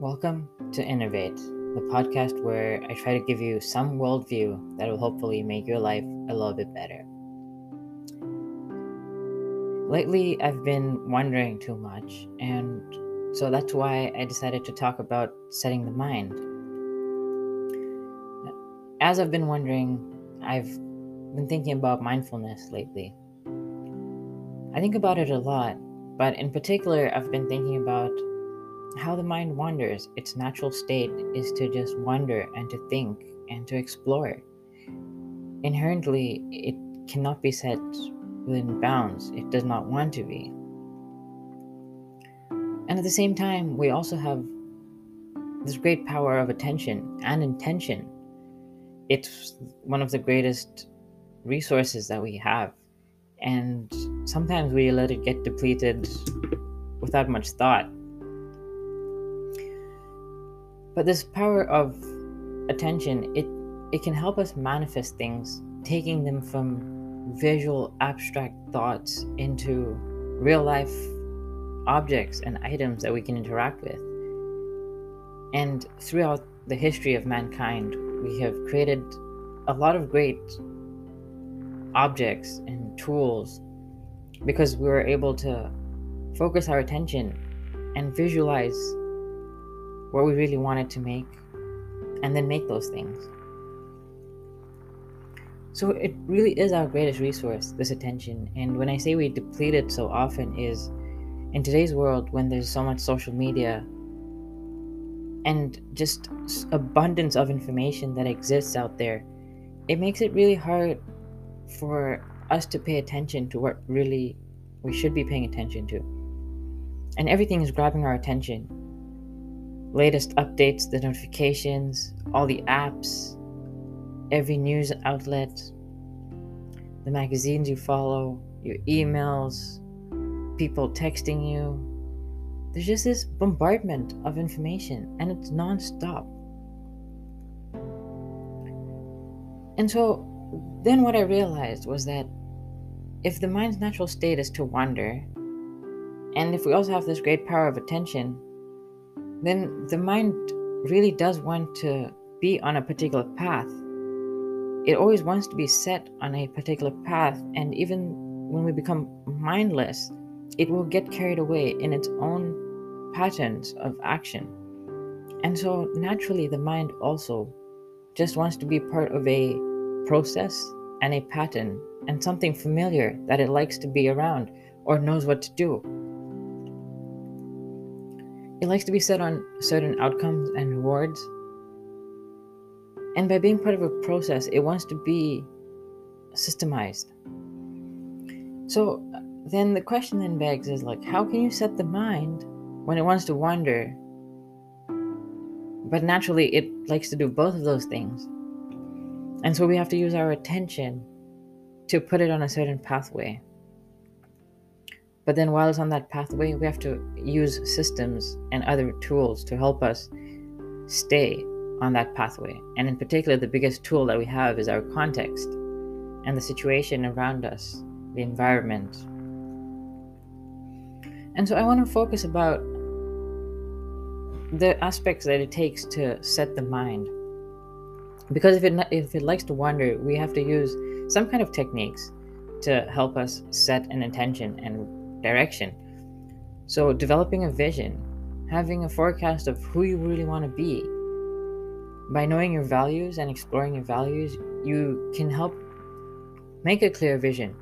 Welcome to Innovate, the podcast where I try to give you some worldview that will hopefully make your life a little bit better. Lately, I've been wondering too much, and so that's why I decided to talk about setting the mind. As I've been wondering, I've been thinking about mindfulness lately. I think about it a lot, but in particular, I've been thinking about how the mind wanders. Its natural state is to just wonder and to think and to explore. Inherently, it cannot be set within bounds, it does not want to be. And at the same time, we also have this great power of attention and intention. It's one of the greatest resources that we have. And sometimes we let it get depleted without much thought. But this power of attention, it it can help us manifest things, taking them from visual abstract thoughts into real life objects and items that we can interact with. And throughout the history of mankind, we have created a lot of great objects and tools because we were able to focus our attention and visualize what we really wanted to make, and then make those things. So it really is our greatest resource, this attention. And when I say we deplete it so often, is in today's world when there's so much social media and just abundance of information that exists out there, it makes it really hard for us to pay attention to what really we should be paying attention to. And everything is grabbing our attention latest updates, the notifications, all the apps, every news outlet, the magazines you follow, your emails, people texting you. There's just this bombardment of information and it's nonstop. And so then what I realized was that if the mind's natural state is to wonder, and if we also have this great power of attention, then the mind really does want to be on a particular path. It always wants to be set on a particular path, and even when we become mindless, it will get carried away in its own patterns of action. And so, naturally, the mind also just wants to be part of a process and a pattern and something familiar that it likes to be around or knows what to do. It likes to be set on certain outcomes and rewards. And by being part of a process, it wants to be systemized. So then the question then begs is like, how can you set the mind when it wants to wander? But naturally, it likes to do both of those things. And so we have to use our attention to put it on a certain pathway. But then while it's on that pathway, we have to use systems and other tools to help us stay on that pathway. And in particular, the biggest tool that we have is our context and the situation around us, the environment. And so I want to focus about the aspects that it takes to set the mind. Because if it if it likes to wander, we have to use some kind of techniques to help us set an intention and direction. So, developing a vision, having a forecast of who you really want to be. By knowing your values and exploring your values, you can help make a clear vision.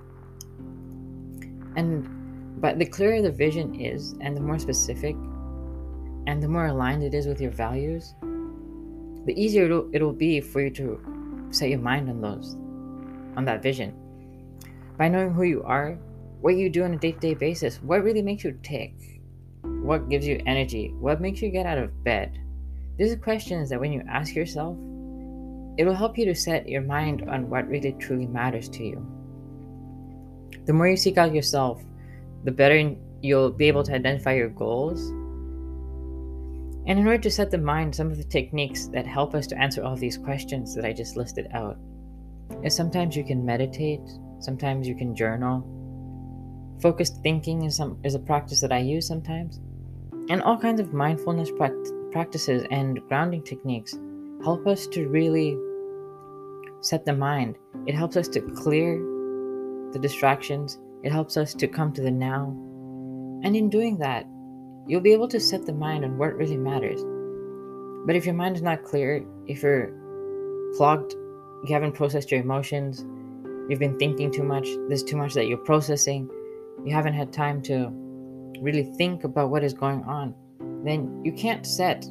And but the clearer the vision is, and the more specific, and the more aligned it is with your values, the easier it'll, it'll be for you to set your mind on those, on that vision. By knowing who you are, what you do on a day to day basis, what really makes you tick, what gives you energy, what makes you get out of bed. These are questions that when you ask yourself, it will help you to set your mind on what really truly matters to you. The more you seek out yourself, the better you'll be able to identify your goals. And in order to set the mind, some of the techniques that help us to answer all these questions that I just listed out is sometimes you can meditate, sometimes you can journal, Focused thinking is some is a practice that I use sometimes, and all kinds of mindfulness practices and grounding techniques help us to really set the mind. It helps us to clear the distractions, it helps us to come to the now. And in doing that, you'll be able to set the mind on what really matters. But if your mind is not clear, if you're clogged, you haven't processed your emotions, you've been thinking too much, there's too much that you're processing, you haven't had time to really think about what is going on, then you can't set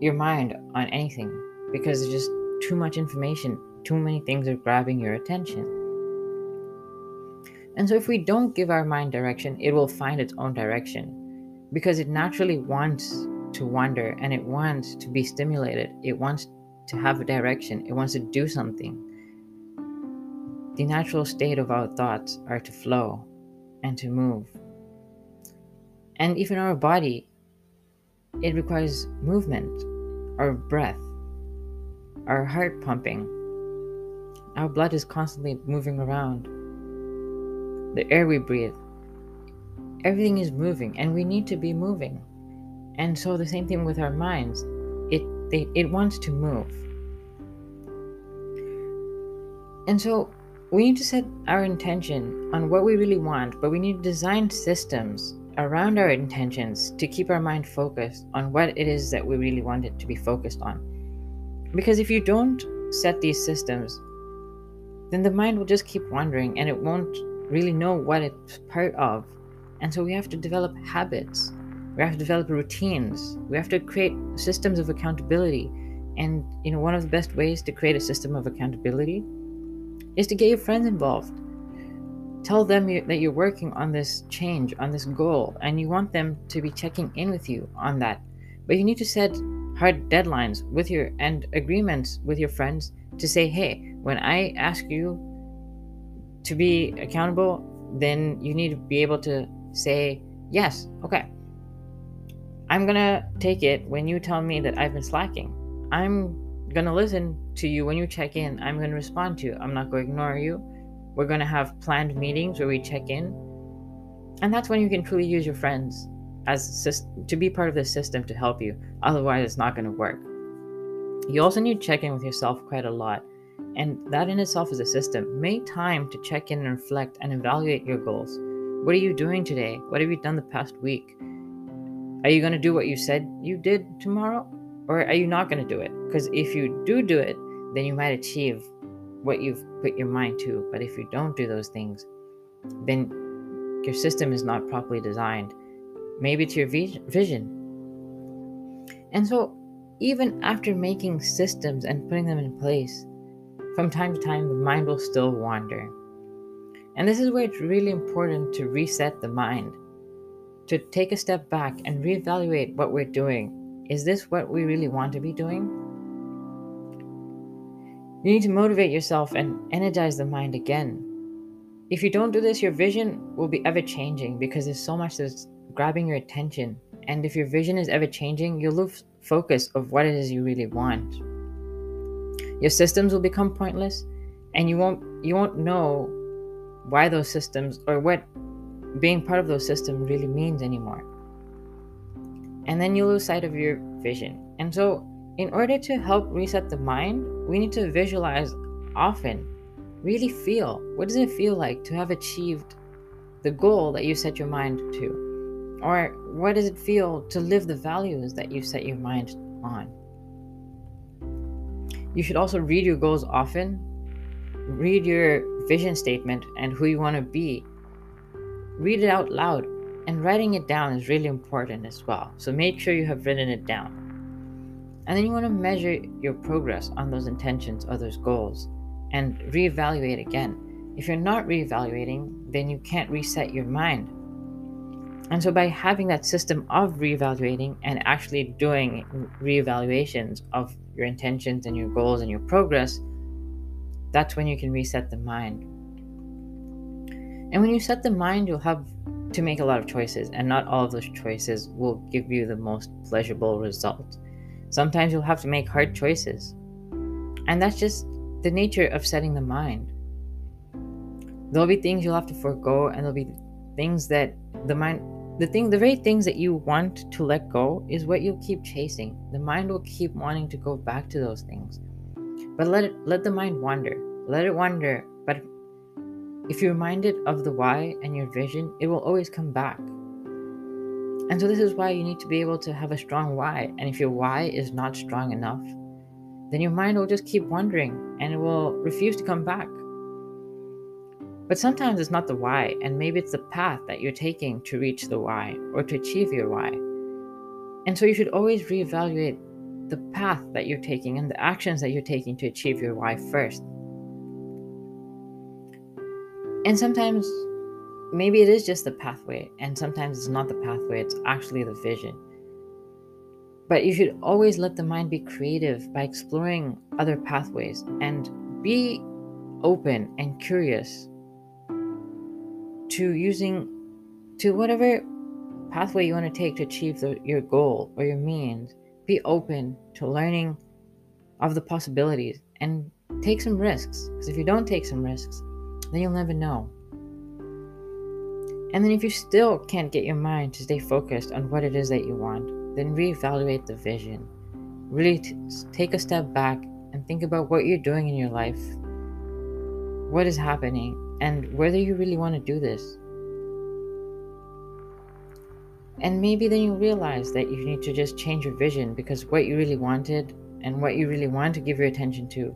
your mind on anything because there's just too much information, too many things are grabbing your attention. And so, if we don't give our mind direction, it will find its own direction because it naturally wants to wander and it wants to be stimulated. It wants to have a direction, it wants to do something. The natural state of our thoughts are to flow and to move. And even our body, it requires movement, our breath, our heart pumping. Our blood is constantly moving around. The air we breathe, everything is moving, and we need to be moving. And so the same thing with our minds. It it wants to move. And so we need to set our intention on what we really want, but we need to design systems around our intentions to keep our mind focused on what it is that we really want it to be focused on. Because if you don't set these systems, then the mind will just keep wandering and it won't really know what it's part of. And so we have to develop habits we have to develop routines. We have to create systems of accountability. And you know, one of the best ways to create a system of accountability is to get your friends involved. Tell them you, that you're working on this change, on this goal, and you want them to be checking in with you on that. But you need to set hard deadlines with your and agreements with your friends to say, hey, when I ask you to be accountable, then you need to be able to say, yes, okay, I'm gonna take it when you tell me that I've been slacking. I'm gonna listen to you when you check in. I'm gonna respond to you. I'm not gonna ignore you. We're gonna have planned meetings where we check in. And that's when you can truly use your friends as to be part of the system to help you. Otherwise, it's not gonna work. You also need to check in with yourself quite a lot. And that in itself is a system. Make time to check in and reflect and evaluate your goals. What are you doing today? What have you done the past week? Are you going to do what you said you did tomorrow? Or are you not going to do it? Because if you do do it, then you might achieve what you've put your mind to. But if you don't do those things, then your system is not properly designed. Maybe it's your vision. And so, even after making systems and putting them in place, from time to time the mind will still wander. And this is where it's really important to reset the mind to take a step back and reevaluate what we're doing. Is this what we really want to be doing? You need to motivate yourself and energize the mind again. If you don't do this, your vision will be ever changing because there's so much that's grabbing your attention. And if your vision is ever changing, you'll lose focus of what it is you really want. Your systems will become pointless and you won't you won't know why those systems or what being part of those systems really means anymore. And then you lose sight of your vision. And so, in order to help reset the mind, we need to visualize often, really feel what does it feel like to have achieved the goal that you set your mind to? Or what does it feel to live the values that you set your mind on? You should also read your goals often, read your vision statement and who you want to be read it out loud. And writing it down is really important as well. So make sure you have written it down. And then you want to measure your progress on those intentions or those goals and reevaluate again. If you're not reevaluating, then you can't reset your mind. And so, by having that system of reevaluating and actually doing reevaluations of your intentions and your goals and your progress, that's when you can reset the mind. And when you set the mind, you'll have to make a lot of choices, and not all of those choices will give you the most pleasurable result. Sometimes you'll have to make hard choices. And that's just the nature of setting the mind. There'll be things you'll have to forego, and there'll be things that the mind the thing the very things that you want to let go is what you'll keep chasing the mind will keep wanting to go back to those things but let it let the mind wander let it wander but if you're reminded of the why and your vision it will always come back and so this is why you need to be able to have a strong why and if your why is not strong enough then your mind will just keep wandering and it will refuse to come back but sometimes it's not the why, and maybe it's the path that you're taking to reach the why or to achieve your why. And so you should always reevaluate the path that you're taking and the actions that you're taking to achieve your why first. And sometimes maybe it is just the pathway, and sometimes it's not the pathway, it's actually the vision. But you should always let the mind be creative by exploring other pathways and be open and curious to using to whatever pathway you want to take to achieve the, your goal or your means be open to learning of the possibilities and take some risks because if you don't take some risks then you'll never know and then if you still can't get your mind to stay focused on what it is that you want then reevaluate the vision really t- take a step back and think about what you're doing in your life what is happening and whether you really want to do this. And maybe then you realize that you need to just change your vision because what you really wanted and what you really want to give your attention to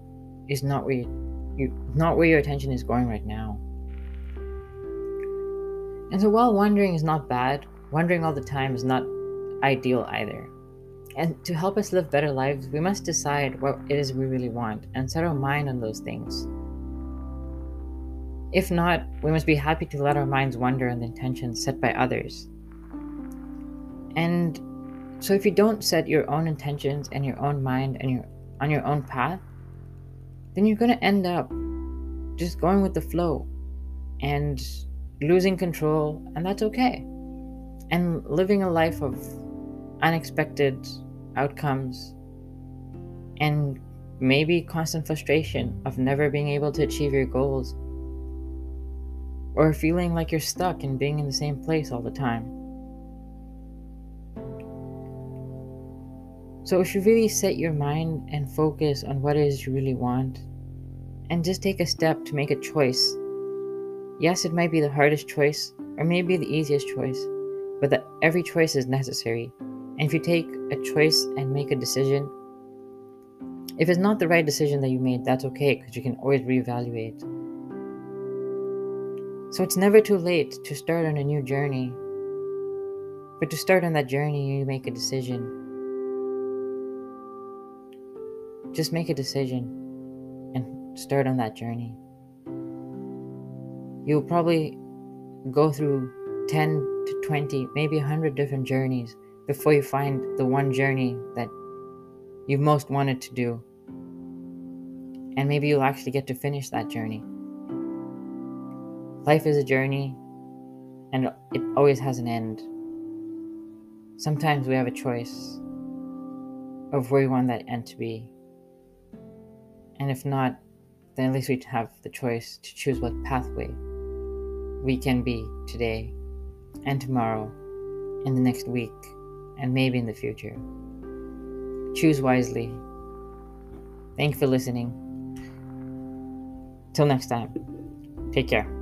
is not where you, you not where your attention is going right now. And so while wondering is not bad, wondering all the time is not ideal either. And to help us live better lives, we must decide what it is we really want and set our mind on those things. If not, we must be happy to let our minds wander on the intentions set by others. And so if you don't set your own intentions and your own mind and your on your own path, then you're going to end up just going with the flow and losing control, and that's okay. And living a life of unexpected outcomes and maybe constant frustration of never being able to achieve your goals or feeling like you're stuck and being in the same place all the time. So, if you really set your mind and focus on what it is you really want, and just take a step to make a choice. Yes, it might be the hardest choice, or maybe the easiest choice, but that every choice is necessary. And if you take a choice and make a decision, if it's not the right decision that you made, that's okay because you can always reevaluate. So it's never too late to start on a new journey. But to start on that journey, you make a decision. Just make a decision start on that journey. You'll probably go through 10 to 20, maybe 100 different journeys before you find the one journey that you've most wanted to do. And maybe you'll actually get to finish that journey. Life is a journey, and it always has an end. Sometimes we have a choice of where we want that end to be. And if not, then at least we have the choice to choose what pathway we can be today and tomorrow, and the next week, and maybe in the future. Choose wisely. Thank you for listening. Till next time, take care.